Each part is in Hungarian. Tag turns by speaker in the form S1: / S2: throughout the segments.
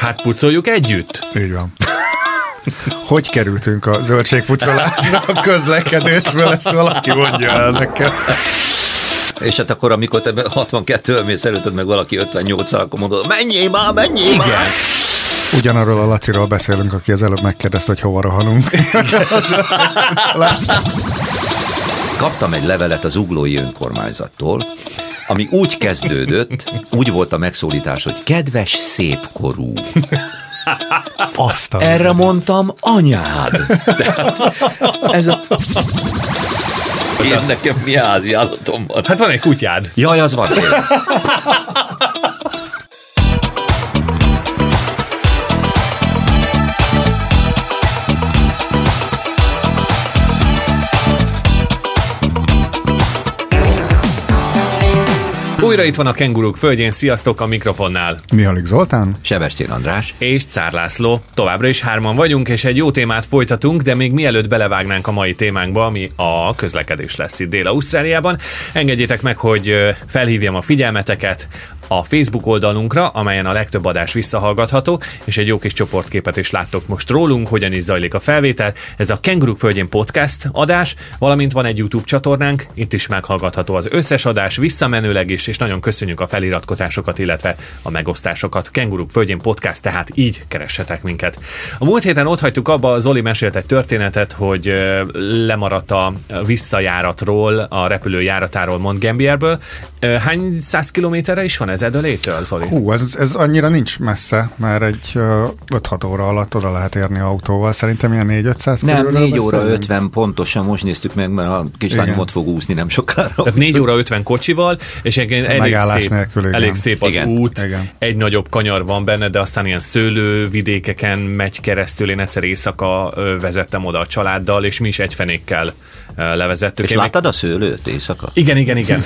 S1: Hát pucoljuk együtt.
S2: Így van. Hogy kerültünk a zöldségpucolásra a közlekedésből, ezt valaki mondja el nekem.
S3: És hát akkor, amikor te 62 mész előtted meg valaki 58 akkor mondod, menjél már, menjél már! Igen.
S2: Ugyanarról a Laciról beszélünk, aki az előbb megkérdezte, hogy hova rohanunk.
S3: Kaptam egy levelet az uglói önkormányzattól, ami úgy kezdődött, úgy volt a megszólítás, hogy kedves szépkorú.
S2: Aztán.
S3: Erre mondtam, anyád. Tehát ez a... Én nekem mi házi állatom van?
S1: Hát van egy kutyád.
S3: Jaj, az van.
S1: Újra itt van a kenguruk földjén, sziasztok a mikrofonnál.
S2: Mihalik Zoltán.
S3: Sebestén András.
S1: És Cár László. Továbbra is hárman vagyunk, és egy jó témát folytatunk, de még mielőtt belevágnánk a mai témánkba, ami a közlekedés lesz itt Dél-Ausztráliában, engedjétek meg, hogy felhívjam a figyelmeteket a Facebook oldalunkra, amelyen a legtöbb adás visszahallgatható, és egy jó kis csoportképet is láttok most rólunk, hogyan is zajlik a felvétel. Ez a Kenguruk Földjén podcast adás, valamint van egy YouTube csatornánk, itt is meghallgatható az összes adás visszamenőleg is, és nagyon köszönjük a feliratkozásokat, illetve a megosztásokat. Kenguruk Földjén podcast, tehát így keressetek minket. A múlt héten ott hagytuk abba, Zoli mesélt egy történetet, hogy lemaradt a visszajáratról, a repülő járatáról Montgambierből. Hány száz kilométerre is van ez Edelétől, Zoli?
S2: Hú, ez, ez annyira nincs messze, mert egy 5-6 óra alatt oda lehet érni autóval. Szerintem ilyen 4-500
S3: Nem, 4 óra beszélünk? 50 pontosan, most néztük meg, mert a kislányom ott fog úszni nem sokára.
S1: Tehát 4 óra 50 kocsival, és egy elég szép,
S2: nélkül, igen.
S1: elég szép az
S2: igen.
S1: út, igen. egy nagyobb kanyar van benne, de aztán ilyen szőlővidékeken megy keresztül. Én egyszer éjszaka vezettem oda a családdal, és mi is egy fenékkel levezettük.
S3: És Én láttad a szőlőt éjszaka?
S1: Igen, igen, igen.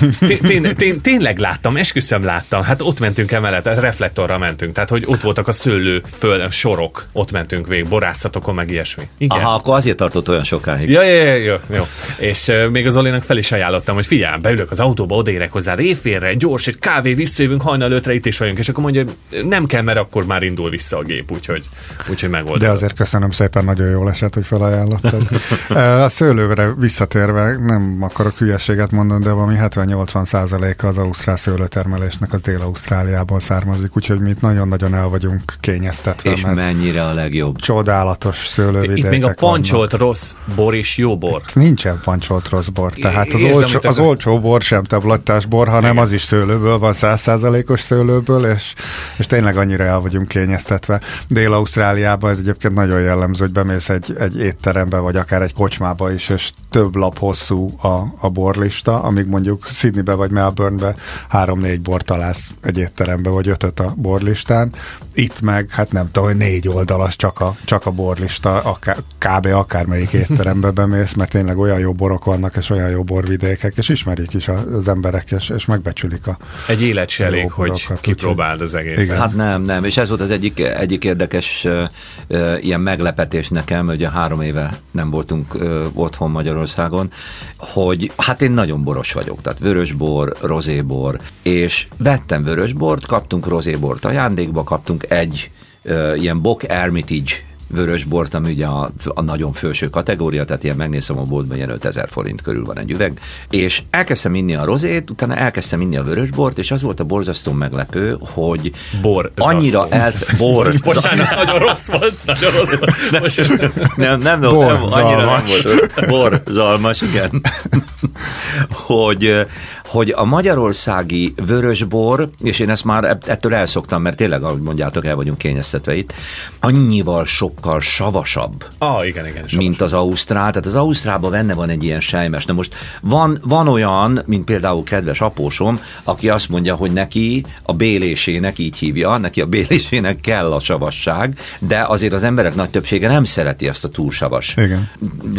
S1: Tényleg láttam, esküszöm láttam. Hát ott mentünk emellett, reflektorra mentünk. Tehát, hogy ott voltak a szőlő föl, sorok, ott mentünk végig, borászatokon, meg ilyesmi.
S3: Igen. Aha, akkor azért tartott olyan sokáig.
S1: Ja, ja, ja, ja, jó. És uh, még az Olinak fel is ajánlottam, hogy figyelj, beülök az autóba, odaérek hozzá éjfélre, gyors, egy kávé, visszajövünk hajnal ötre, itt is vagyunk, és akkor mondja, nem kell, mert akkor már indul vissza a gép, úgyhogy, úgyhogy megoldom.
S2: De azért köszönöm szépen, nagyon jól esett, hogy felajánlottad. a szőlőre visszatérve, nem akarok hülyeséget mondani, de valami 70-80 százaléka az ausztrál szőlőtermelésnek az Dél-Ausztráliából származik, úgyhogy mi itt nagyon-nagyon el vagyunk kényeztetve.
S3: És mennyire a legjobb.
S2: Csodálatos szőlővidékek
S1: Itt még a pancsolt vannak. rossz bor is jó bor.
S2: Itt nincsen pancsolt rossz bor. Tehát az, Értem, olcsó, az olcsó bor sem tablattás bor, hanem Igen. az is szőlőből van, százszázalékos szőlőből, és, és tényleg annyira el vagyunk kényeztetve. Dél-Ausztráliában ez egyébként nagyon jellemző, hogy bemész egy, egy étterembe, vagy akár egy kocsmába is, és több lap hosszú a, a borlista, amíg mondjuk Sydneybe vagy Melbournebe három-négy bor találsz egy étterembe, vagy ötöt a borlistán. Itt meg, hát nem tudom, hogy négy oldalas csak a, csak a borlista, akár, kb. akármelyik étterembe bemész, mert tényleg olyan jó borok vannak, és olyan jó borvidékek, és ismerik is az emberek, és, és megbecsülik a
S1: Egy élet se elég, hogy kipróbáld az egészet.
S3: Hát nem, nem, és ez volt az egyik, egyik érdekes uh, uh, ilyen meglepetés nekem, hogy a három éve nem voltunk uh, otthon Magyarországon, hogy hát én nagyon boros vagyok, tehát vörösbor, rozébor, és vettem vörösbort, kaptunk rozébort ajándékba, kaptunk egy uh, ilyen Bock Hermitage vörös bort, ami ugye a, a nagyon felső kategória, tehát ilyen megnézem a boltban, ilyen 5000 forint körül van egy üveg, és elkezdtem inni a rozét, utána elkezdtem inni a vörös bort, és az volt a borzasztó meglepő, hogy
S1: bor
S3: annyira el... Bor.
S1: Bocsánat, nagyon rossz volt, nagyon rossz volt. Most...
S3: Nem, nem, nem,
S2: bor,
S3: nem annyira nem volt. Bor, zalmas, igen. hogy, hogy a magyarországi vörösbor, és én ezt már ettől elszoktam, mert tényleg, ahogy mondjátok, el vagyunk kényeztetve itt, annyival sokkal savasabb,
S1: ah, igen, igen, savas.
S3: mint az ausztrál. Tehát az ausztrálban benne van egy ilyen sejmes. Na most van, van olyan, mint például kedves apósom, aki azt mondja, hogy neki a bélésének így hívja, neki a bélésének kell a savasság, de azért az emberek nagy többsége nem szereti ezt a túlsavas.
S2: Igen.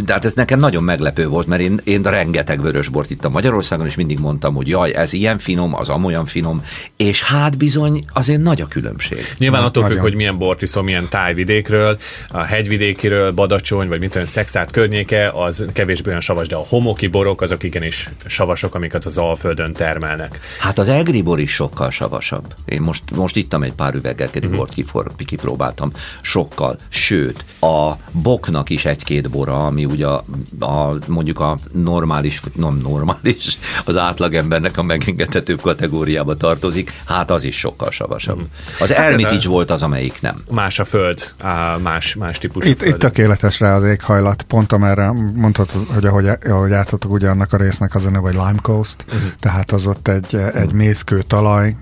S3: De hát ez nekem nagyon meglepő volt, mert én, én rengeteg vörösbort ittam Magyarországon, és mindig mondtam, mondtam, hogy jaj, ez ilyen finom, az amolyan finom, és hát bizony azért nagy a különbség.
S1: Nyilván attól függ, hogy milyen bort iszom, milyen tájvidékről, a hegyvidékiről, Badacsony, vagy mit tudom, Szexát környéke, az kevésbé olyan savas, de a homoki borok, azok igenis savasok, amiket az Alföldön termelnek.
S3: Hát az egri bor is sokkal savasabb. Én most, most ittam egy pár üveg egri uh-huh. bort, kifor, kipróbáltam. Sokkal. Sőt, a boknak is egy-két bora, ami ugye a, a, mondjuk a normális, nem normális, az átlagembernek a megengedhetőbb kategóriába tartozik, hát az is sokkal savasabb. Az hát Ermitage volt az, amelyik nem.
S1: Más a föld, más, más típusú
S2: itt, föld. Itt tökéletes rá az éghajlat. Pont amerre mondhatod, hogy ahogy, ahogy átadtuk ugye annak a résznek az a neve, hogy Lime Coast, uh-huh. tehát az ott egy, egy mészkő talaj,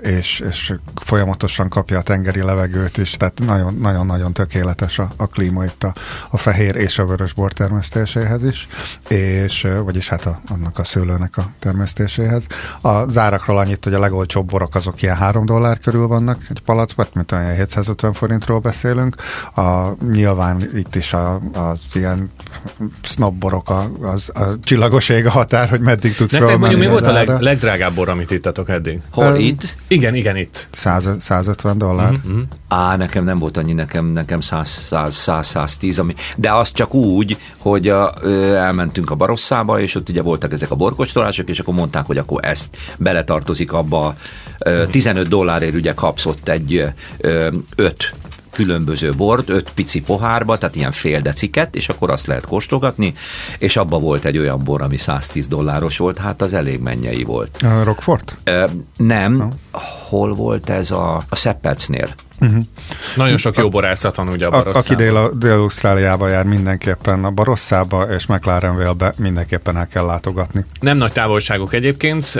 S2: és, és folyamatosan kapja a tengeri levegőt is, tehát nagyon-nagyon tökéletes a, a klíma itt a, a fehér és a vörös bor termesztéséhez is, és vagyis hát a, annak a szőlőnek a termesztéséhez. A zárakról annyit, hogy a legolcsóbb borok azok ilyen 3 dollár körül vannak egy palacban, mint olyan 750 forintról beszélünk. A, nyilván itt is a, az ilyen snobborok a, az a csillagos ég a határ, hogy meddig tudsz
S1: Nektek mondjuk mi volt a leg, legdrágább bor, amit ittatok eddig?
S3: Hol um, itt?
S1: Igen, igen, itt.
S2: 100, 150 dollár. Mm-hmm.
S3: Á, nekem nem volt annyi, nekem, nekem 100-110, ami, de az csak úgy, hogy a, ö, elmentünk a Barosszába, és ott ugye voltak ezek a borkostolások, és akkor mondták, hogy akkor ezt beletartozik abba, ö, 15 dollárért ugye kapsz ott egy ö, 5 különböző bort, öt pici pohárba, tehát ilyen fél deciket, és akkor azt lehet kóstolgatni, és abba volt egy olyan bor, ami 110 dolláros volt, hát az elég mennyei volt.
S2: A Rockford?
S3: Nem. No. Hol volt ez a, a Szeppecnél?
S1: Uh-huh. Nagyon sok jó borászat van ugye a Barosszában.
S2: Aki dél, Dél-Ausztráliába jár mindenképpen, a Barosszába és McLarenville-be mindenképpen el kell látogatni.
S1: Nem nagy távolságok egyébként,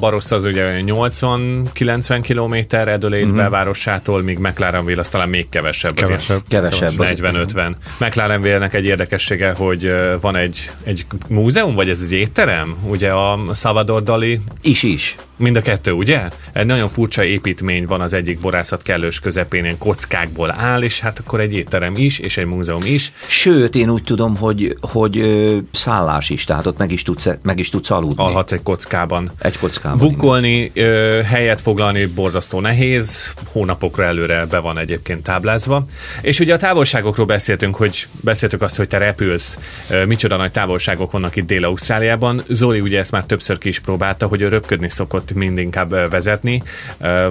S1: Barossa az ugye 80-90 km Adelaide uh-huh. belvárosától, míg McLarenville az talán még kevesebb.
S2: Kevesebb.
S3: Kevesebb.
S1: 40-50. McLarenville-nek egy érdekessége, hogy van egy, egy múzeum, vagy ez egy étterem? Ugye a Salvador Dali?
S3: Is is.
S1: Mind a kettő, ugye? Egy nagyon furcsa építmény van az egyik borászat kellős közepén, ilyen kockákból áll, és hát akkor egy étterem is, és egy múzeum is.
S3: Sőt, én úgy tudom, hogy, hogy ö, szállás is, tehát ott meg is tudsz, meg is tudsz aludni.
S1: Alhatsz egy kockában.
S3: Egy kockában.
S1: Bukkolni, ö, helyet foglalni borzasztó nehéz, hónapokra előre be van egyébként táblázva. És ugye a távolságokról beszéltünk, hogy beszéltük azt, hogy te repülsz, ö, micsoda nagy távolságok vannak itt Dél-Ausztráliában. Zoli ugye ezt már többször ki is próbálta, hogy ő röpködni szokott mind inkább vezetni.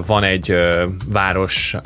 S1: Van egy város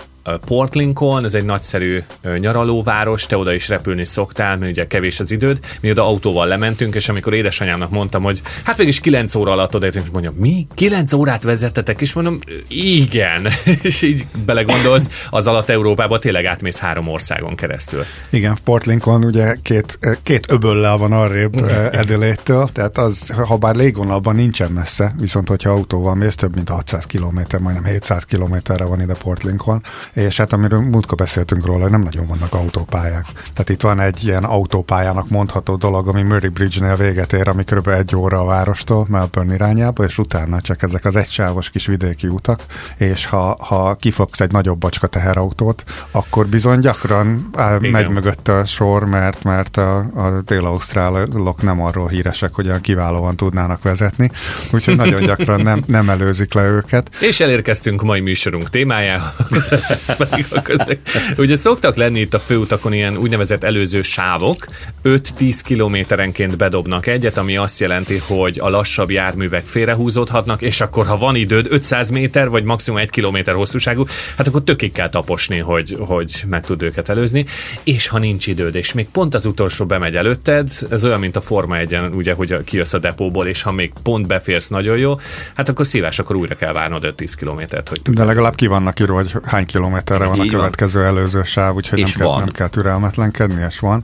S1: Port Lincoln, ez egy nagyszerű nyaralóváros, te oda is repülni szoktál, mert ugye kevés az időd. Mi oda autóval lementünk, és amikor édesanyámnak mondtam, hogy hát végig is 9 óra alatt odaértünk, és mondja, mi? 9 órát vezettetek? És mondom, igen. és így belegondolsz, az alatt Európába tényleg átmész három országon keresztül.
S2: Igen, Port Lincoln ugye két, két öböllel van arrébb Edelétől, tehát az, ha bár légvonalban nincsen messze, viszont hogyha autóval mész, több mint 600 km, majdnem 700 kilométerre van ide Port Lincoln, és hát amiről múltkor beszéltünk róla, nem nagyon vannak autópályák. Tehát itt van egy ilyen autópályának mondható dolog, ami Murray Bridge-nél véget ér, ami kb. egy óra a várostól, Melbourne irányába, és utána csak ezek az egysávos kis vidéki utak, és ha, ha kifogsz egy nagyobb bacska teherautót, akkor bizony gyakran áll, megy mögött a sor, mert, mert a, a dél-ausztrálok nem arról híresek, hogy olyan kiválóan tudnának vezetni, úgyhogy nagyon gyakran nem, nem előzik le őket.
S1: És elérkeztünk mai műsorunk témájához. ez pedig a közeg. Ugye szoktak lenni itt a főutakon ilyen úgynevezett előző sávok, 5-10 kilométerenként bedobnak egyet, ami azt jelenti, hogy a lassabb járművek félrehúzódhatnak, és akkor ha van időd 500 méter, vagy maximum 1 kilométer hosszúságú, hát akkor tökig kell taposni, hogy, hogy meg tud őket előzni, és ha nincs időd, és még pont az utolsó bemegy előtted, ez olyan, mint a Forma 1 ugye, hogy kijössz a depóból, és ha még pont beférsz nagyon jó, hát akkor szívás, akkor újra kell várnod 5-10 kilométert, hogy
S2: De legalább ki vannak írva, hogy hány kilométerre van Így a következő van. előző sáv, úgyhogy nem kell, nem kell türelmetlenkedni, és van.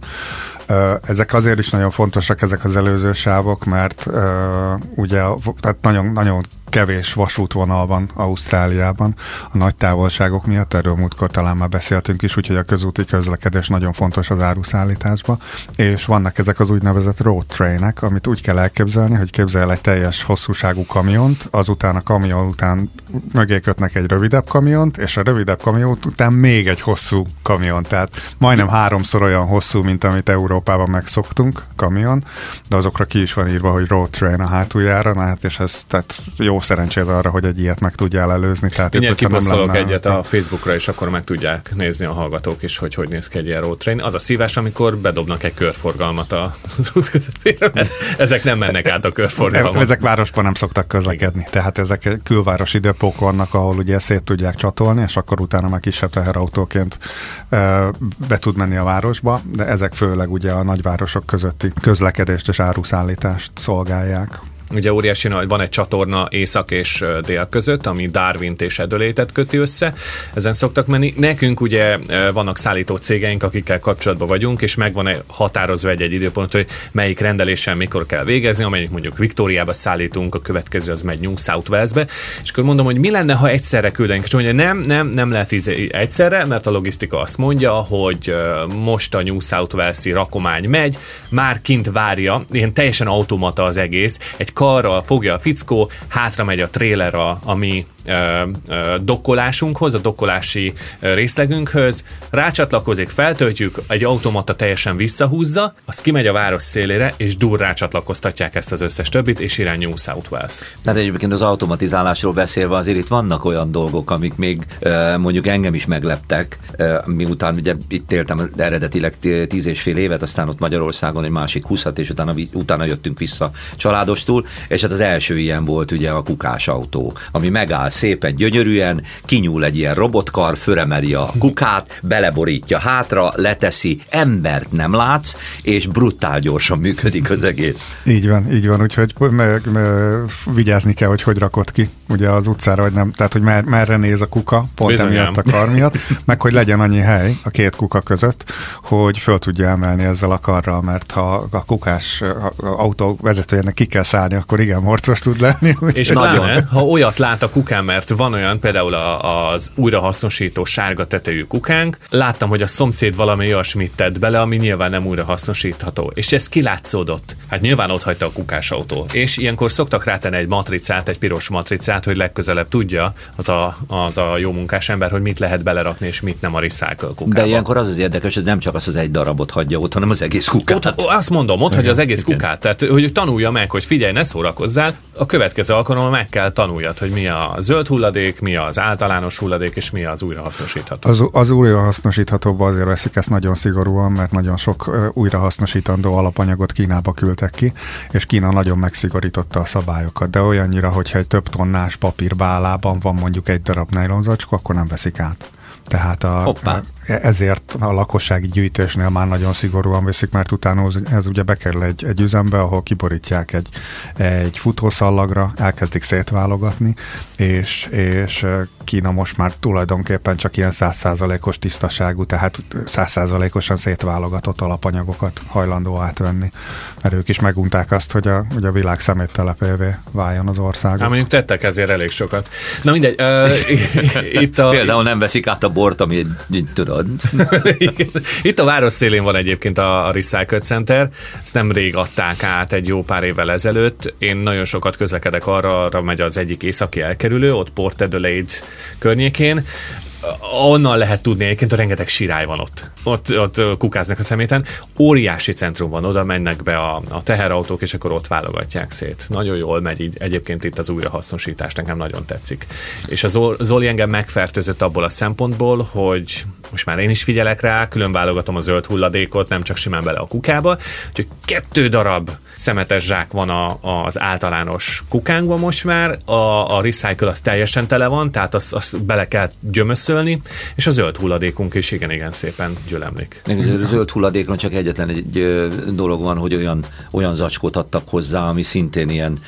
S2: Ezek azért is nagyon fontosak, ezek az előző sávok, mert uh, ugye tehát nagyon, nagyon kevés vasútvonal van Ausztráliában. A nagy távolságok miatt, erről múltkor talán már beszéltünk is, úgyhogy a közúti közlekedés nagyon fontos az áruszállításba, és vannak ezek az úgynevezett road trainek, amit úgy kell elképzelni, hogy képzel egy teljes hosszúságú kamiont, azután a kamion után mögé kötnek egy rövidebb kamiont, és a rövidebb kamion után még egy hosszú kamion, tehát majdnem háromszor olyan hosszú, mint amit Európában megszoktunk, kamion, de azokra ki is van írva, hogy road train a hátuljára, na hát és ez tehát jó szerencséd arra, hogy egy ilyet meg tudjál előzni. Tehát
S1: Mindjárt kiposztolok egyet a Facebookra, és akkor meg tudják nézni a hallgatók is, hogy hogy néz ki egy ilyen road train. Az a szívás, amikor bedobnak egy körforgalmat az út közepére, mert ezek nem mennek át a körforgalmat.
S2: Ezek városban nem szoktak közlekedni, tehát ezek külvárosi depók vannak, ahol ugye szét tudják csatolni, és akkor utána meg kisebb teherautóként be tud menni a városba, de ezek főleg ugye a nagyvárosok közötti közlekedést és áruszállítást szolgálják.
S1: Ugye óriási nagy, van egy csatorna észak és dél között, ami darwin és Edölétet köti össze. Ezen szoktak menni. Nekünk ugye vannak szállító cégeink, akikkel kapcsolatban vagyunk, és megvan határozva egy-egy időpont, hogy melyik rendelésen mikor kell végezni, amelyik mondjuk Viktóriába szállítunk, a következő az megy New South Walesbe. És akkor mondom, hogy mi lenne, ha egyszerre küldenénk. És mondja, nem, nem, nem lehet egyszerre, mert a logisztika azt mondja, hogy most a New South Wales-i rakomány megy, már kint várja, ilyen teljesen automata az egész, egy karral fogja a fickó, hátra megy a tréler a, a mi dokkolásunkhoz, a dokkolási részlegünkhöz, rácsatlakozik, feltöltjük, egy automata teljesen visszahúzza, az kimegy a város szélére, és dur rácsatlakoztatják ezt az összes többit, és irány New South Wales.
S3: Tehát egyébként az automatizálásról beszélve azért itt vannak olyan dolgok, amik még mondjuk engem is megleptek, miután ugye itt éltem eredetileg tíz és fél évet, aztán ott Magyarországon egy másik 20 és utána, utána jöttünk vissza családostul, és hát az első ilyen volt ugye a kukás autó, ami megáll szépen gyönyörűen, kinyúl egy ilyen robotkar, füremeli a kukát, beleborítja hátra, leteszi, embert nem látsz, és brutál gyorsan működik az egész.
S2: Így van, így van, úgyhogy meg, meg, vigyázni kell, hogy hogy rakod ki ugye az utcára, hogy nem, tehát hogy mer, merre néz a kuka, pont Bizonyám. emiatt a kar miatt, meg hogy legyen annyi hely a két kuka között, hogy föl tudja emelni ezzel a karral, mert ha a kukás autó vezetőjének ki kell szállni, akkor igen, morcos tud lenni.
S1: És nagyon, ha olyat lát a kukán, mert van olyan például az újrahasznosító sárga tetejű kukánk, láttam, hogy a szomszéd valami olyasmit tett bele, ami nyilván nem újrahasznosítható. És ez kilátszódott. Hát nyilván ott hagyta a kukás autó. És ilyenkor szoktak rátenni egy matricát, egy piros matricát, hogy legközelebb tudja az a, az a jó munkás ember, hogy mit lehet belerakni, és mit nem a recycle kukába.
S3: De ilyenkor az az érdekes, hogy nem csak az az egy darabot hagyja ott, hanem az egész kukát. Ott,
S1: azt mondom, ott hagyja az egész igen. kukát. Tehát, hogy tanulja meg, hogy figyelj, ne szórakozzál, a következő alkalommal meg kell tanuljad, hogy mi a zöld hulladék, mi az általános hulladék, és mi az újrahasznosítható.
S2: Az, az újrahasznosíthatóba azért veszik ezt nagyon szigorúan, mert nagyon sok újrahasznosítandó alapanyagot Kínába küldtek ki, és Kína nagyon megszigorította a szabályokat, de olyannyira, hogyha egy több tonnás papírbálában van mondjuk egy darab nejlonzacskó, akkor nem veszik át. Tehát a, a, ezért a lakossági gyűjtésnél már nagyon szigorúan veszik, mert utána ez ugye bekerül egy, egy üzembe, ahol kiborítják egy, egy futószallagra, elkezdik szétválogatni, és, és Kína most már tulajdonképpen csak ilyen százszázalékos tisztaságú, tehát százszázalékosan szétválogatott alapanyagokat hajlandó átvenni. Mert ők is megunták azt, hogy a, hogy a világ szeméttelepévé váljon az ország.
S1: Hát mondjuk tettek ezért elég sokat. Na mindegy, uh,
S3: itt a... Például nem veszik át a bort, ami tudod.
S1: itt a város szélén van egyébként a, a Recycle Center, ezt nem rég adták át egy jó pár évvel ezelőtt. Én nagyon sokat közlekedek arra, arra megy az egyik északi elkerülő, ott Port Adelaide környékén, onnan lehet tudni, egyébként rengeteg sirály van ott. Ott, ott kukáznak a szeméten. Óriási centrum van, oda mennek be a, a teherautók, és akkor ott válogatják szét. Nagyon jól megy így, egyébként itt az újrahasznosítás, nekem nagyon tetszik. És az Zoli engem megfertőzött abból a szempontból, hogy most már én is figyelek rá, külön válogatom a zöld hulladékot, nem csak simán bele a kukába, úgyhogy kettő darab szemetes zsák van a, az általános kukánkban most már, a, a recycle az teljesen tele van, tehát azt, azt bele kell gyömöszölni, és a zöld hulladékunk is igen, igen szépen gyülemlik.
S3: A zöld hulladékon csak egyetlen egy dolog van, hogy olyan, olyan zacskót adtak hozzá, ami szintén ilyen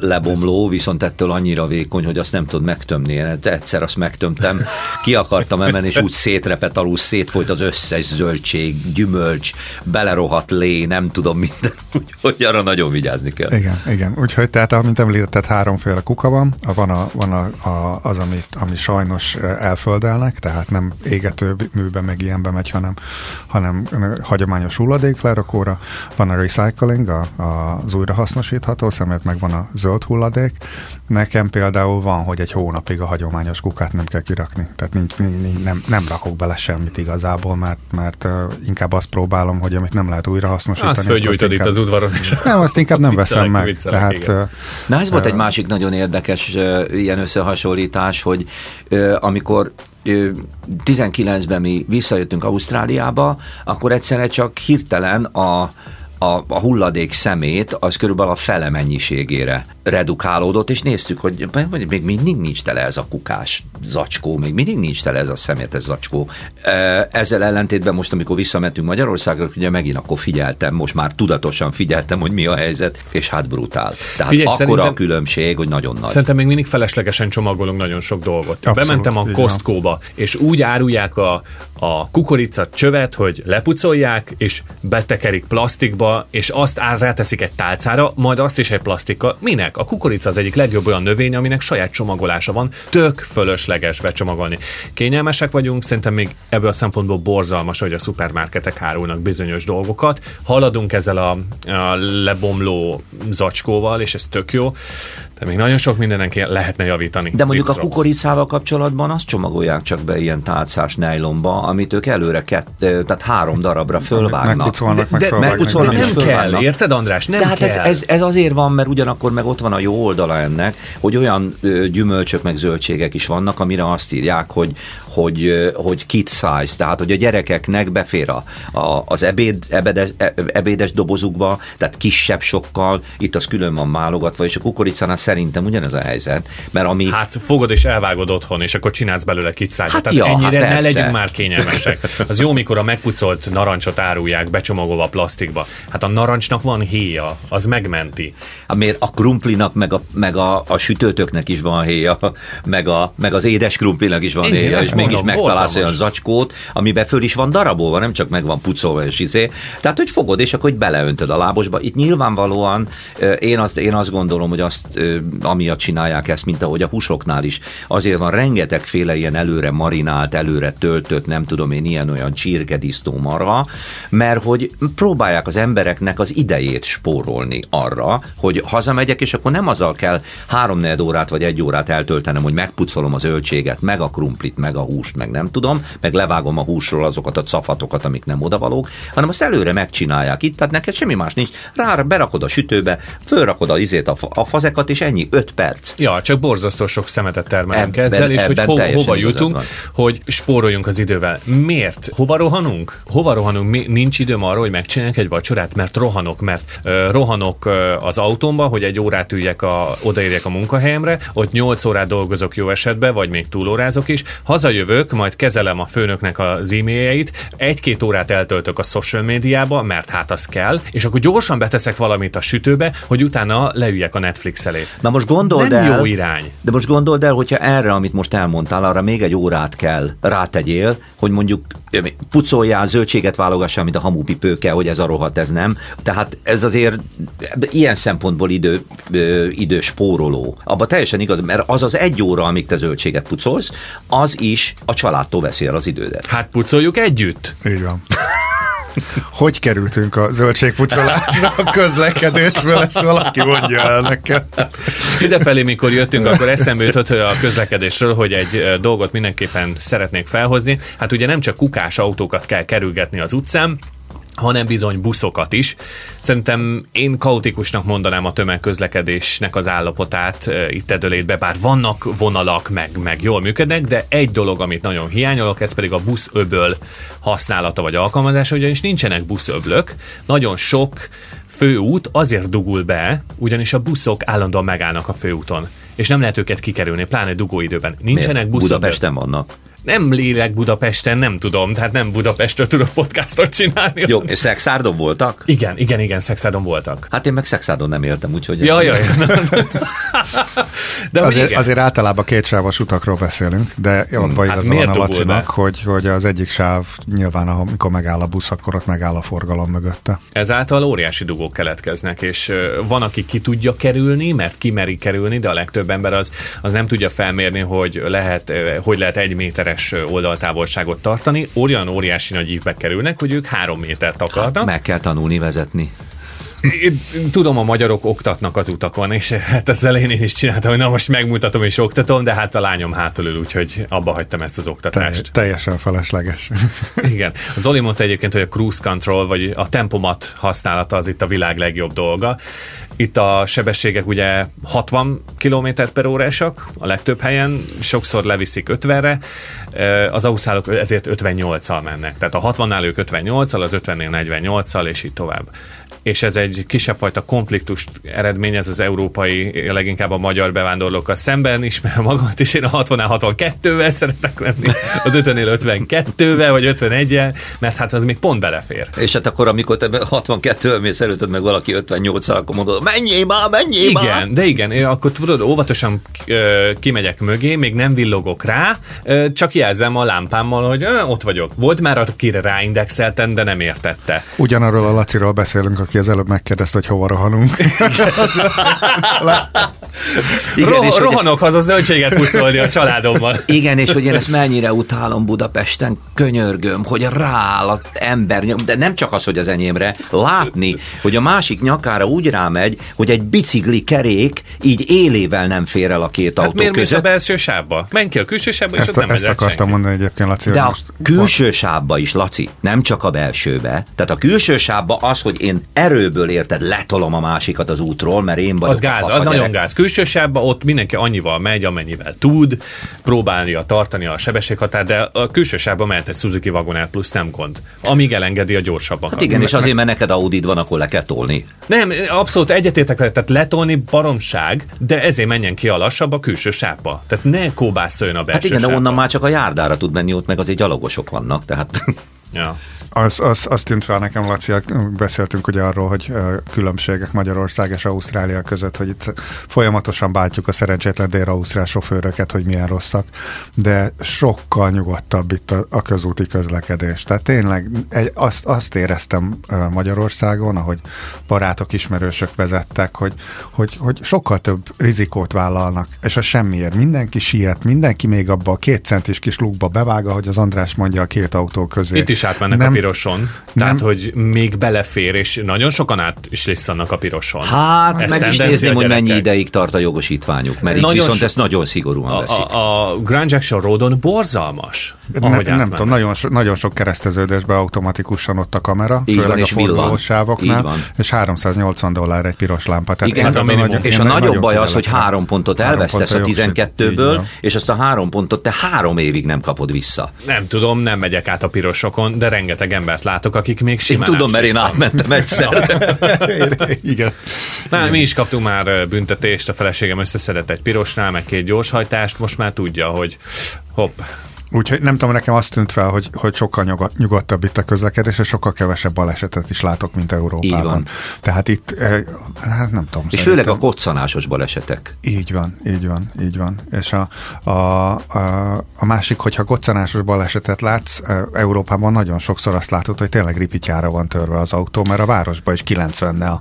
S3: lebomló, viszont ettől annyira vékony, hogy azt nem tud megtömni. Én egyszer azt megtömtem, ki akartam emelni, és úgy szétre közepet alul szétfolyt az összes zöldség, gyümölcs, belerohadt lé, nem tudom minden, úgyhogy arra nagyon vigyázni kell.
S2: Igen, igen. Úgyhogy tehát, amint említett, háromféle kuka van. Van, a, van a, a, az, ami, ami sajnos elföldelnek, tehát nem égető műbe, meg ilyenbe megy, hanem, hanem hagyományos hulladéklerakóra. Van a recycling, a, a, az újrahasznosítható szemet, meg van a zöld hulladék. Nekem például van, hogy egy hónapig a hagyományos kukát nem kell kirakni. Tehát nincs, nincs, nem, nem rakok bele semmit igazából, mert, mert uh, inkább azt próbálom, hogy amit nem lehet újrahasznosítani.
S1: Azt fölgyújtod itt az udvaron
S2: is. Nem, azt inkább nem viccelek, veszem meg. Viccelek, Tehát,
S3: Na ez volt egy másik nagyon érdekes uh, ilyen összehasonlítás, hogy uh, amikor 19-ben mi visszajöttünk Ausztráliába, akkor egyszerűen csak hirtelen a a, a hulladék szemét az körülbelül a fele mennyiségére redukálódott, és néztük, hogy még mindig nincs tele ez a kukás zacskó, még mindig nincs tele ez a szemétes zacskó. Ezzel ellentétben most, amikor visszamentünk Magyarországra, ugye megint akkor figyeltem, most már tudatosan figyeltem, hogy mi a helyzet, és hát brutál. Tehát Figyelj, akkora a különbség, hogy nagyon nagy.
S1: Szerintem még mindig feleslegesen csomagolunk nagyon sok dolgot. Abszolút, Bementem a Costco-ba, és úgy árulják a, a kukorica csövet, hogy lepucolják, és betekerik plastikba, és azt ár ráteszik egy tálcára, majd azt is egy plastika. Minek? A kukorica az egyik legjobb olyan növény, aminek saját csomagolása van. Tök fölösleges becsomagolni. Kényelmesek vagyunk, szerintem még ebből a szempontból borzalmas, hogy a szupermarketek árulnak bizonyos dolgokat. Haladunk ezzel a, a lebomló zacskóval, és ez tök jó. De még nagyon sok mindenen lehetne javítani.
S3: De mondjuk a kukoricával kapcsolatban azt csomagolják csak be ilyen tálcás nejlomba, amit ők előre kett, tehát három darabra fölvágnak.
S2: Megpucolnak, meg
S1: de, megpucolnak, nem kell, érted András? Nem
S3: de hát
S1: kell.
S3: Ez, ez, ez, azért van, mert ugyanakkor meg ott van a jó oldala ennek, hogy olyan ö, gyümölcsök meg zöldségek is vannak, amire azt írják, hogy, hogy, hogy kit size, tehát hogy a gyerekeknek befér a, a, az ebéd, ebedes, e, ebédes dobozukba, tehát kisebb sokkal, itt az külön van málogatva, és a kukoricánál szerintem ugyanez a helyzet, mert ami...
S1: Hát fogod és elvágod otthon, és akkor csinálsz belőle size hát Tehát ja, ennyire hát ne legyünk már kényelmesek. Az jó, mikor a megpucolt narancsot árulják becsomagolva a plastikba. Hát a narancsnak van héja, az megmenti.
S3: Hát miért a krumplinak, meg a, meg a, a sütőtöknek is van héja, meg, a, meg az édes krumplinak is van Igen, héja, és mégis megtalálsz olyan zacskót, amiben föl is van darabolva, nem csak meg van pucolva és izé. Tehát, hogy fogod, és akkor hogy beleöntöd a lábosba. Itt nyilvánvalóan én azt, én azt gondolom, hogy azt amiatt csinálják ezt, mint ahogy a húsoknál is. Azért van rengetegféle ilyen előre marinált, előre töltött, nem tudom én, ilyen-olyan csirkedisztó marha, mert hogy próbálják az embereknek az idejét spórolni arra, hogy hazamegyek, és akkor nem azzal kell három órát vagy egy órát eltöltenem, hogy megpucolom az öltséget, meg a krumplit, meg a húst, meg nem tudom, meg levágom a húsról azokat a cafatokat, amik nem odavalók, hanem azt előre megcsinálják itt, tehát neked semmi más nincs. Rá berakod a sütőbe, fölrakod a izét, a, a fazekat, és ennyi, 5 perc.
S1: Ja, csak borzasztó sok szemetet termelünk ebben, ezzel, és hogy ho, hova jutunk, van. hogy spóroljunk az idővel. Miért? Hova rohanunk? Hova rohanunk? Mi, nincs időm arra, hogy megcsináljak egy vacsorát, mert rohanok, mert uh, rohanok uh, az autómba, hogy egy órát üljek, a, odaérjek a munkahelyemre, ott 8 órát dolgozok jó esetben, vagy még túlórázok is, hazajövök, majd kezelem a főnöknek az e-mailjeit, egy-két órát eltöltök a social médiába, mert hát az kell, és akkor gyorsan beteszek valamit a sütőbe, hogy utána leüljek a Netflix elé.
S3: Na most gondold
S1: Nem
S3: el,
S1: jó irány.
S3: De most gondold el, hogyha erre, amit most elmondtál, arra még egy órát kell rátegyél, hogy mondjuk pucoljál, zöldséget válogassál, mint a hamupipőke, hogy ez a rohadt, ez nem. Tehát ez azért ilyen szempontból idő, idő spóroló. Abba teljesen igaz, mert az az egy óra, amíg te zöldséget pucolsz, az is a családtól veszi el az idődet.
S1: Hát pucoljuk együtt.
S2: Így van. Hogy kerültünk a zöldségpucolásra a közlekedésből, ezt valaki mondja el nekem.
S1: Idefelé, mikor jöttünk, akkor eszembe jutott a közlekedésről, hogy egy dolgot mindenképpen szeretnék felhozni. Hát ugye nem csak kukás autókat kell kerülgetni az utcán, hanem bizony buszokat is. Szerintem én kaotikusnak mondanám a tömegközlekedésnek az állapotát e, itt edölétbe, bár vannak vonalak, meg, meg jól működnek, de egy dolog, amit nagyon hiányolok, ez pedig a buszöböl használata vagy alkalmazása, ugyanis nincsenek buszöblök, nagyon sok főút azért dugul be, ugyanis a buszok állandóan megállnak a főúton és nem lehet őket kikerülni, pláne dugóidőben. Nincsenek buszok.
S3: Budapesten vannak.
S1: Nem lélek Budapesten, nem tudom, tehát nem Budapestről tudok podcastot csinálni.
S3: Jó, és Szexárdon voltak?
S1: Igen, igen, igen, Szexárdon voltak.
S3: Hát én meg Szexárdon nem éltem, úgyhogy...
S1: Ja, ja, ja.
S2: de azért, azért általában kétsávos utakról beszélünk, de abban hmm, hát van a Lacinak, hogy, hogy az egyik sáv nyilván, amikor megáll a busz, akkor ott megáll a forgalom mögötte.
S1: Ezáltal óriási dugók keletkeznek, és van, aki ki tudja kerülni, mert kimeri kerülni, de a legtöbb ember az, az nem tudja felmérni, hogy lehet, hogy lehet egy méteres oldaltávolságot tartani. Olyan óriási nagy ívbe kerülnek, hogy ők három métert akarnak. Hát
S3: meg kell tanulni vezetni.
S1: Én, tudom, a magyarok oktatnak az utakon, és hát az elején én is csináltam, hogy na most megmutatom és oktatom, de hát a lányom hátul ül, úgyhogy abba hagytam ezt az oktatást.
S2: Te, teljesen felesleges.
S1: Igen. Zoli mondta egyébként, hogy a cruise control, vagy a tempomat használata az itt a világ legjobb dolga. Itt a sebességek ugye 60 km per órásak, a legtöbb helyen, sokszor leviszik 50-re, az ausztrálok ezért 58-al mennek. Tehát a 60-nál ők 58-al, az 50-nél 48-al, és így tovább és ez egy kisebb fajta konfliktust eredményez az európai, leginkább a magyar bevándorlókkal szemben, ismerem magamat, és én a 60 62-vel szeretek lenni, az 50-nél 52-vel, vagy 51-el, mert hát az még pont belefér.
S3: És hát akkor, amikor te 62-vel mész előtted meg valaki 58 akkor mondod, menjél már, menjél
S1: igen, már! Igen, de igen, akkor tudod, óvatosan kimegyek mögé, még nem villogok rá, csak jelzem a lámpámmal, hogy ott vagyok. Volt már, akire ráindexelten, de nem értette.
S2: Ugyanarról a Laciról beszélünk, aki az előbb megkérdezte, hogy hova rohanunk.
S1: Igen, Ro- és rohanok hogy... haza zöldséget pucolni a családommal.
S3: Igen, és hogy én ezt mennyire utálom Budapesten, könyörgöm, hogy rááll az ember, de nem csak az, hogy az enyémre, látni, hogy a másik nyakára úgy rámegy, hogy egy bicikli kerék így élével nem fér el a két hát autó
S1: miért
S3: között.
S1: a belső sávba? Menj ki a külső sávba, és
S2: ezt,
S1: ott nem
S2: Ezt akartam senki. mondani egyébként, Laci.
S3: De a külső sávba is, Laci, nem csak a belsőbe. Tehát a külső sávba az, hogy én erőből érted, letolom a másikat az útról, mert én vagyok
S1: Az gáz, az nagyon gáz. Külső sávba ott mindenki annyival megy, amennyivel tud, próbálja tartani a sebességhatár, de a külső sávba mehet egy Suzuki vagonát plusz nem gond, amíg elengedi a gyorsabbakat.
S3: Hát igen, és azért, mert neked audi van, akkor le kell tolni.
S1: Nem, abszolút egyetértek tehát letolni baromság, de ezért menjen ki a lassabb a külső sávba. Tehát ne kóbászoljon a belső
S3: Hát igen,
S1: sávba.
S3: de onnan már csak a járdára tud menni, ott meg azért gyalogosok vannak, tehát...
S1: Ja.
S2: Az, az, az tűnt fel nekem, Laci, beszéltünk ugye arról, hogy különbségek Magyarország és Ausztrália között, hogy itt folyamatosan bátjuk a szerencsétlen dél-ausztrál sofőröket, hogy milyen rosszak, de sokkal nyugodtabb itt a, a közúti közlekedés. Tehát tényleg egy, azt, azt éreztem Magyarországon, ahogy barátok, ismerősök vezettek, hogy, hogy, hogy sokkal több rizikót vállalnak, és a semmiért. Mindenki siet, mindenki még abba a két centis kis lukba bevág, hogy az András mondja a két autó közé.
S1: Itt is átmennek nem, a piroson. Tehát, nem. hogy még belefér, és nagyon sokan át is lisztanak a piroson.
S3: Hát, Ez meg is nézném, hogy mennyi ideig tart a jogosítványuk, mert nagyon itt viszont so, ezt nagyon szigorúan
S1: a,
S3: veszik.
S1: A, a Grand Jackson Roadon borzalmas.
S2: Nem, nem tudom, nagyon, so, nagyon sok kereszteződésben automatikusan ott a kamera,
S3: Így
S2: főleg
S3: van,
S2: a forgalósávoknál, és 380 dollár egy piros lámpa.
S3: Tehát Igen, ez a minimum. És a nagyobb baj az, hogy három pontot elvesztesz a 12-ből, és azt a három pontot te három évig nem kapod vissza.
S1: Nem tudom, nem megyek át a pirosokon, de rengeteg embert látok, akik még simán
S3: Én tudom, mert én átmentem egyszer.
S2: Igen.
S1: Na, mi is kaptunk már büntetést, a feleségem összeszedett egy pirosnál, meg két gyorshajtást, most már tudja, hogy hopp,
S2: Úgyhogy nem tudom, nekem azt tűnt fel, hogy, hogy sokkal nyugodtabb itt a közlekedés, és sokkal kevesebb balesetet is látok, mint Európában. Így van. Tehát itt, eh, hát nem tudom.
S3: És főleg a koccanásos balesetek.
S2: Így van, így van, így van. És a, a, a, a másik, hogyha koccanásos balesetet látsz, eh, Európában nagyon sokszor azt látod, hogy tényleg ripityára van törve az autó, mert a városban is 90 a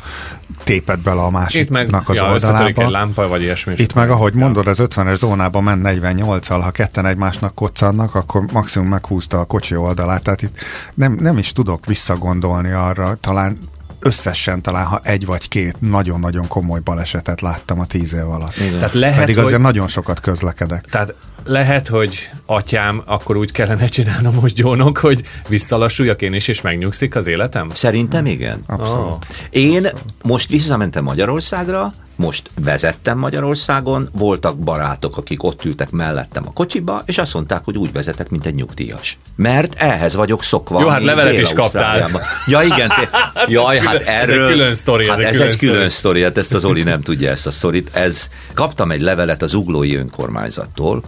S2: téped bele a másiknak Itt meg, az ja, oldalába.
S1: egy lámpa, vagy ilyesmi.
S2: Itt meg, ahogy ja. mondod, az 50-es zónában ment 48-al, ha ketten egymásnak koccan, vannak, akkor maximum meghúzta a kocsi oldalát. Tehát itt nem, nem is tudok visszagondolni arra, talán összesen talán, ha egy vagy két nagyon-nagyon komoly balesetet láttam a tíz év alatt. Tehát lehet, Pedig azért hogy, nagyon sokat közlekedek.
S1: Tehát lehet, hogy atyám, akkor úgy kellene csinálnom most gyónok, hogy visszalassuljak én is, és megnyugszik az életem?
S3: Szerintem igen.
S2: Abszolút. Oh.
S3: Én most visszamentem Magyarországra, most vezettem Magyarországon, voltak barátok, akik ott ültek mellettem a kocsiba, és azt mondták, hogy úgy vezetek, mint egy nyugdíjas. Mert ehhez vagyok szokva.
S1: Jó, hát levelet is kaptál.
S3: Ja, igen. Te, jaj,
S1: ez
S3: hát
S1: külön,
S3: erről...
S1: Ez egy külön sztori.
S3: Hát
S1: ez,
S3: ez
S1: egy külön,
S3: egy külön sztori, hát ezt az Oli nem tudja ezt a sztorit. Ez, kaptam egy levelet az uglói önkormányzattól,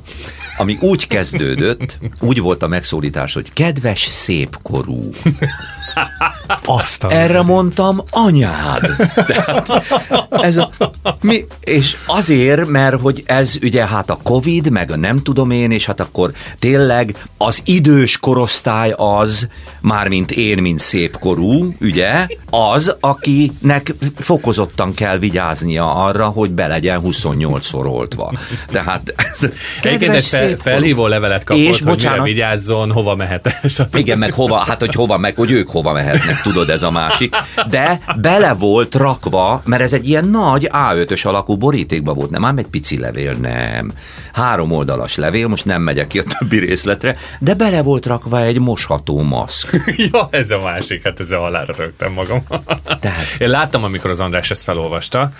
S3: ami úgy kezdődött, úgy volt a megszólítás, hogy kedves szépkorú.
S2: Azt
S3: Erre mondtam, anyád. Tehát, ez a, mi, és azért, mert hogy ez ugye hát a Covid, meg a nem tudom én, és hát akkor tényleg az idős korosztály az, mármint én, mint szépkorú, ugye, az, akinek fokozottan kell vigyáznia arra, hogy be legyen 28-szor oltva. Tehát
S1: Egyébként egy fel, felhívó levelet kapott,
S3: És,
S1: hogy
S3: bocsánat.
S1: vigyázzon, hova mehet.
S3: Igen, meg hova, hát hogy hova, meg hogy ők hova mehetnek, tudod, ez a másik. De bele volt rakva, mert ez egy ilyen nagy A5-ös alakú borítékba volt, nem ám egy pici levél, nem. Három oldalas levél, most nem megyek ki a többi részletre, de bele volt rakva egy mosható maszk.
S1: ja, ez a másik, hát ezzel halára rögtem magam.
S3: Tehát-
S1: Én láttam, amikor az András ezt felolvasta,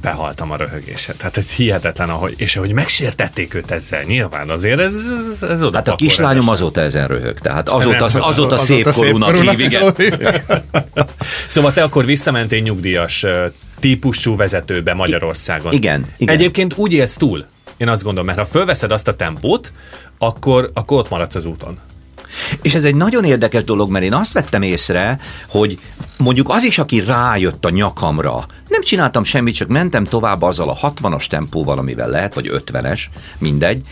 S1: behaltam a röhögéset. Tehát ez hihetetlen, ahogy, és ahogy megsértették őt ezzel, nyilván azért ez, ez, ez oda
S3: Hát a kislányom
S1: rendesen.
S3: azóta ezen röhög, tehát azóta,
S1: Nem,
S3: azóta, azóta
S2: azóta
S3: szépkorúnak
S2: szépkorúnak
S3: hív, igen.
S1: Szóval te akkor visszamentél nyugdíjas típusú vezetőbe Magyarországon.
S3: igen, igen.
S1: Egyébként úgy élsz túl, én azt gondolom, mert ha fölveszed azt a tempót, akkor, akkor ott maradsz az úton.
S3: És ez egy nagyon érdekes dolog, mert én azt vettem észre, hogy mondjuk az is, aki rájött a nyakamra, nem csináltam semmit, csak mentem tovább azzal a 60-as tempóval, amivel lehet, vagy 50-es, mindegy,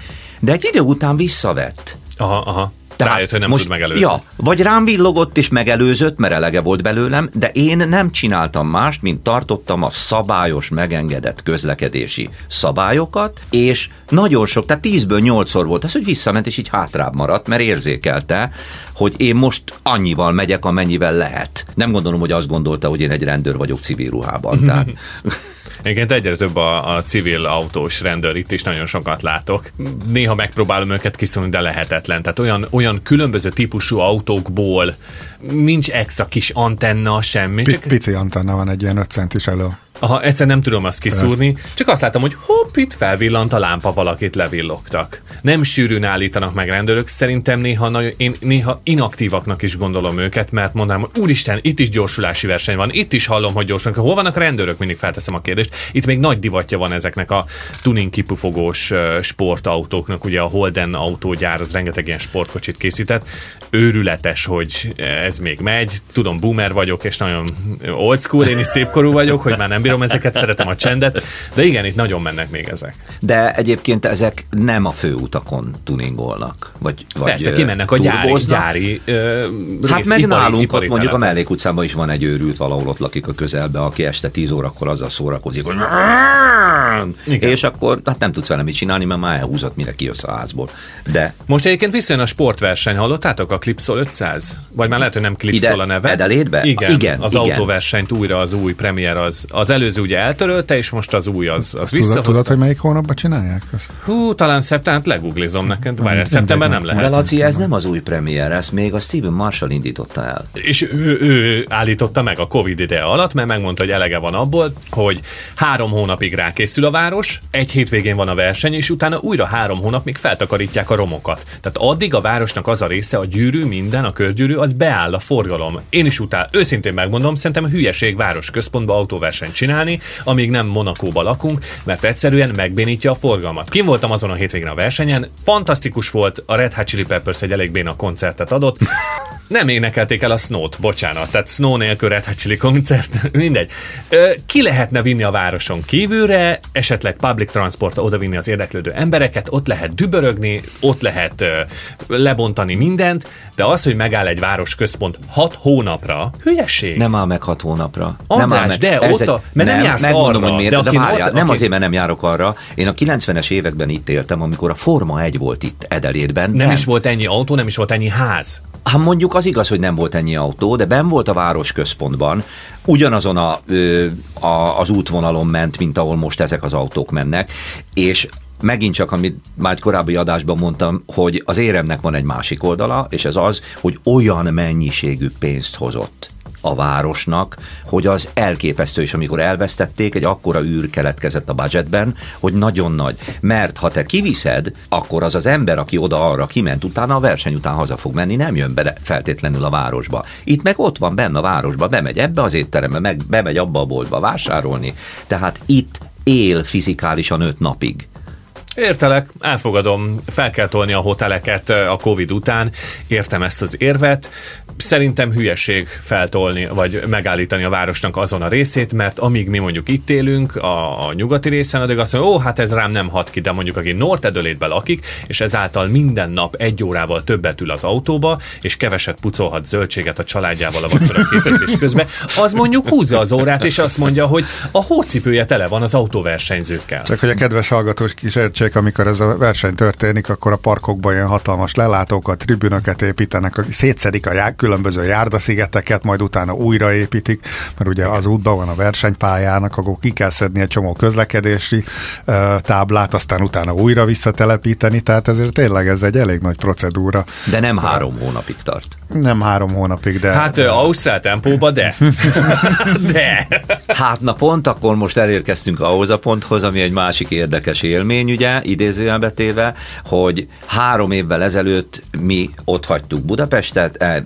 S3: de egy idő után visszavett.
S1: Aha, aha. Tehát Rájött, hogy nem tud megelőzni.
S3: Ja, vagy rám villogott és megelőzött, mert elege volt belőlem, de én nem csináltam mást, mint tartottam a szabályos, megengedett közlekedési szabályokat, és nagyon sok, tehát tízből nyolcszor volt az, hogy visszament, és így hátrább maradt, mert érzékelte, hogy én most annyival megyek, amennyivel lehet. Nem gondolom, hogy azt gondolta, hogy én egy rendőr vagyok civil ruhában. Tehát,
S1: Egyébként egyre több a, a civil autós rendőr, itt is nagyon sokat látok. Néha megpróbálom őket kiszólni, de lehetetlen. Tehát olyan, olyan különböző típusú autókból nincs extra kis antenna, semmi.
S2: Pi-
S1: Csak,
S2: Pici antenna van egy ilyen 5 centis elő.
S1: Aha, egyszer nem tudom azt kiszúrni, csak azt látom, hogy hopp, itt felvillant a lámpa, valakit levillogtak. Nem sűrűn állítanak meg rendőrök, szerintem néha, nagyon, én néha inaktívaknak is gondolom őket, mert mondanám, hogy úristen, itt is gyorsulási verseny van, itt is hallom, hogy gyorsan. Hol vannak a rendőrök? Mindig felteszem a kérdést. Itt még nagy divatja van ezeknek a tuning kipufogós sportautóknak, ugye a Holden autógyár, az rengeteg ilyen sportkocsit készített. Őrületes, hogy ez még megy. Tudom, boomer vagyok, és nagyon old school, én is szépkorú vagyok, hogy már nem bírom ezeket, szeretem a csendet, de igen, itt nagyon mennek még ezek.
S3: de egyébként ezek nem a főutakon tuningolnak. Vagy, vagy
S1: Persze, kimennek a gyári, gyári ö,
S3: Hát
S1: rész,
S3: meg
S1: ipari,
S3: nálunk,
S1: ipari
S3: ott mondjuk a mellékutcában is van egy őrült, valahol ott lakik a közelbe, aki este 10 órakor azzal szórakozik, hogy
S1: Igen.
S3: és akkor hát nem tudsz vele mit csinálni, mert már elhúzott, mire kijössz a házból. De
S1: Most egyébként visszajön a sportverseny, hallottátok a Clipsol 500? Vagy már lehet, hogy nem Clipsol
S3: Ide-
S1: a neve.
S3: Edelétbe?
S1: Igen,
S3: Igen,
S1: az
S3: igen.
S1: autóversenyt újra az új premier, az, az előző ugye eltörölte, és most az új az, az
S2: Azt tudod,
S1: visszahozta.
S2: tudod, hogy melyik hónapban csinálják ezt?
S1: Hú, talán szeptember, legooglizom neked. Várjál,
S2: mindegy,
S1: szeptember nem lehet.
S3: de Laci, ez nem az új premier, ezt még a Steven Marshall indította el.
S1: És ő, ő állította meg a Covid ide alatt, mert megmondta, hogy elege van abból, hogy három hónapig rákészül a város, egy hétvégén van a verseny, és utána újra három hónapig feltakarítják a romokat. Tehát addig a városnak az a része, a gyűrű, minden, a körgyűrű, az beáll a forgalom. Én is utál, őszintén megmondom, szerintem hülyeség város központba autóversenyt csinálni, amíg nem Monakóba lakunk, mert egyszerűen megbénítja a forgalmat. Kim voltam azon a hétvégén a versenyen, fantasztikus volt, a Red Hot Chili Peppers egy elég béna koncertet adott, nem énekelték el a Snow-t, bocsánat, tehát Snow nélkül Red Hot Chili koncert, mindegy. Ö, Ki lehetne vinni a városon kívülre, esetleg public transport oda vinni az érdeklődő embereket, ott lehet dübörögni, ott lehet ö, lebontani mindent, de az, hogy megáll egy város központ hat hónapra, hülyeség.
S3: Nem áll meg hat hónapra.
S1: András,
S3: nem áll meg.
S1: de ott a- mert nem jársz
S3: megmondom,
S1: arra,
S3: hogy miért,
S1: de
S3: de, várjál,
S1: ott-
S3: nem
S1: aki-
S3: azért, mert nem járok arra. Én a 90-es években itt éltem, amikor a Forma 1 volt itt Edelétben.
S1: nem is volt ennyi autó, nem is volt ennyi ház.
S3: Hát mondjuk az igaz, hogy nem volt ennyi autó, de ben volt a város központban, ugyanazon a, a, az útvonalon ment, mint ahol most ezek az autók mennek, és megint csak, amit már korábbi adásban mondtam, hogy az éremnek van egy másik oldala, és ez az, hogy olyan mennyiségű pénzt hozott a városnak, hogy az elképesztő, és amikor elvesztették, egy akkora űr keletkezett a budgetben, hogy nagyon nagy. Mert ha te kiviszed, akkor az az ember, aki oda-arra kiment utána, a verseny után haza fog menni, nem jön be feltétlenül a városba. Itt meg ott van benne a városba, bemegy ebbe az étterembe, meg bemegy abba a boltba vásárolni. Tehát itt él fizikálisan öt napig.
S1: Értelek, elfogadom, fel kell tolni a hoteleket a Covid után, értem ezt az érvet. Szerintem hülyeség feltolni, vagy megállítani a városnak azon a részét, mert amíg mi mondjuk itt élünk, a, a nyugati részen, addig azt mondja, ó, hát ez rám nem hat ki, de mondjuk aki North lakik, és ezáltal minden nap egy órával többet ül az autóba, és keveset pucolhat zöldséget a családjával a vacsora készítés közben, az mondjuk húzza az órát, és azt mondja, hogy a hócipője tele van az autóversenyzőkkel.
S2: Csak hogy a kedves hallgatós kísértség emlékszik, amikor ez a verseny történik, akkor a parkokban ilyen hatalmas lelátókat, tribünöket építenek, szétszedik a já- különböző járdaszigeteket, majd utána újraépítik, mert ugye az útban van a versenypályának, akkor ki kell szedni egy csomó közlekedési uh, táblát, aztán utána újra visszatelepíteni, tehát ezért tényleg ez egy elég nagy procedúra.
S3: De nem három hónapig tart.
S2: Nem három hónapig, de...
S1: Hát Ausztrál tempóba, de. de.
S3: Hát na pont akkor most elérkeztünk ahhoz a ponthoz, ami egy másik érdekes élmény, ugye, idézőjelbe téve, hogy három évvel ezelőtt mi ott hagytuk Budapestet, el,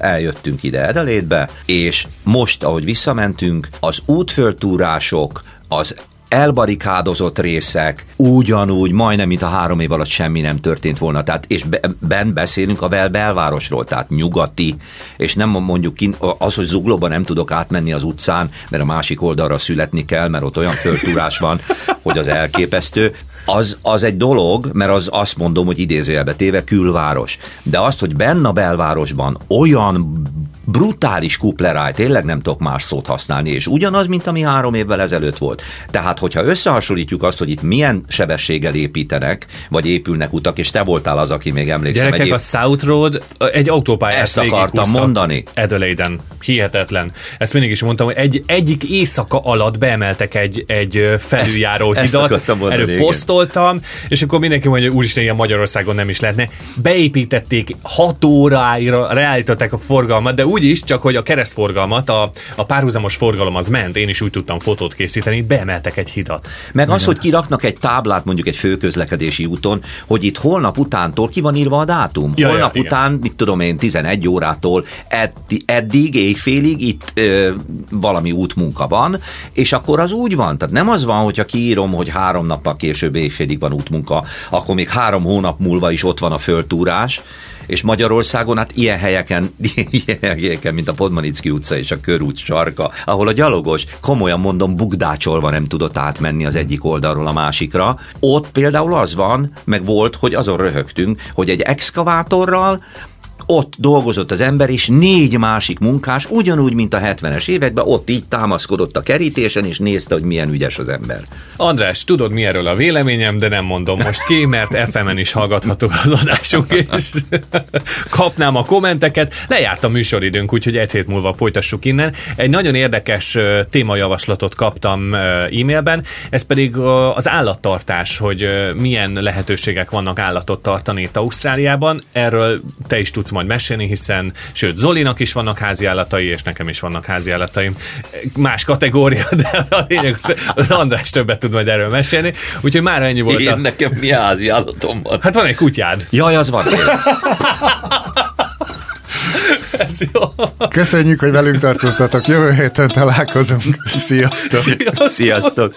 S3: eljöttünk ide Edelétbe, és most, ahogy visszamentünk, az útföltúrások, az elbarikádozott részek, ugyanúgy, majdnem, mint a három év alatt semmi nem történt volna. Tehát, és ben beszélünk a bel belvárosról, tehát nyugati, és nem mondjuk ki, az, hogy zuglóban nem tudok átmenni az utcán, mert a másik oldalra születni kell, mert ott olyan föltúrás van, hogy az elképesztő az, az egy dolog, mert az azt mondom, hogy idézőjelbe téve külváros. De azt, hogy benne a belvárosban olyan brutális kupleráj, tényleg nem tudok más szót használni, és ugyanaz, mint ami három évvel ezelőtt volt. Tehát, hogyha összehasonlítjuk azt, hogy itt milyen sebességgel építenek, vagy épülnek utak, és te voltál az, aki még emlékszik.
S1: Gyerekek,
S3: egy
S1: a South Road egy autópályát
S3: Ezt akartam mondani.
S1: Adelaide-en. Hihetetlen. Ezt mindig is mondtam, hogy egy, egyik éjszaka alatt beemeltek egy, egy felüljáró ezt, hidat, ezt erről posztoltam, és akkor mindenki mondja, hogy úristen, ilyen Magyarországon nem is lehetne. Beépítették hat óráira, reállították a forgalmat, de úgy úgy is, csak hogy a keresztforgalmat, a, a párhuzamos forgalom az ment, én is úgy tudtam fotót készíteni, beemeltek egy hidat.
S3: Meg az, hogy kiraknak egy táblát mondjuk egy főközlekedési úton, hogy itt holnap utántól ki van írva a dátum. Ja, holnap ja, után, igen. mit tudom én, 11 órától eddig, eddig éjfélig itt ö, valami útmunka van, és akkor az úgy van. Tehát nem az van, hogyha kiírom, hogy három nappal később éjfélig van útmunka, akkor még három hónap múlva is ott van a föltúrás, és Magyarországon hát ilyen helyeken, ilyen helyeken, mint a Podmanicki utca és a Körút sarka, ahol a gyalogos, komolyan mondom, bugdácsolva nem tudott átmenni az egyik oldalról a másikra. Ott például az van, meg volt, hogy azon röhögtünk, hogy egy exkavátorral ott dolgozott az ember, és négy másik munkás, ugyanúgy, mint a 70-es években, ott így támaszkodott a kerítésen, és nézte, hogy milyen ügyes az ember.
S1: András, tudod mi erről a véleményem, de nem mondom most ki, mert FM-en is hallgatható az adásunk, és kapnám a kommenteket. Lejárt a műsoridőnk, úgyhogy egy hét múlva folytassuk innen. Egy nagyon érdekes témajavaslatot kaptam e-mailben, ez pedig az állattartás, hogy milyen lehetőségek vannak állatot tartani itt Ausztráliában. Erről te is tudsz majd mesélni, hiszen sőt, Zolinak is vannak háziállatai, és nekem is vannak háziállataim. Más kategória, de a lényeg az, az András többet tud majd erről mesélni. Úgyhogy már ennyi volt.
S3: Én a... nekem mi háziállatom van?
S1: Hát van egy kutyád.
S3: Jaj, az van.
S2: Ez jó. Köszönjük, hogy velünk tartottatok. Jövő héten találkozunk. Sziasztok.
S3: Sziasztok. Sziasztok.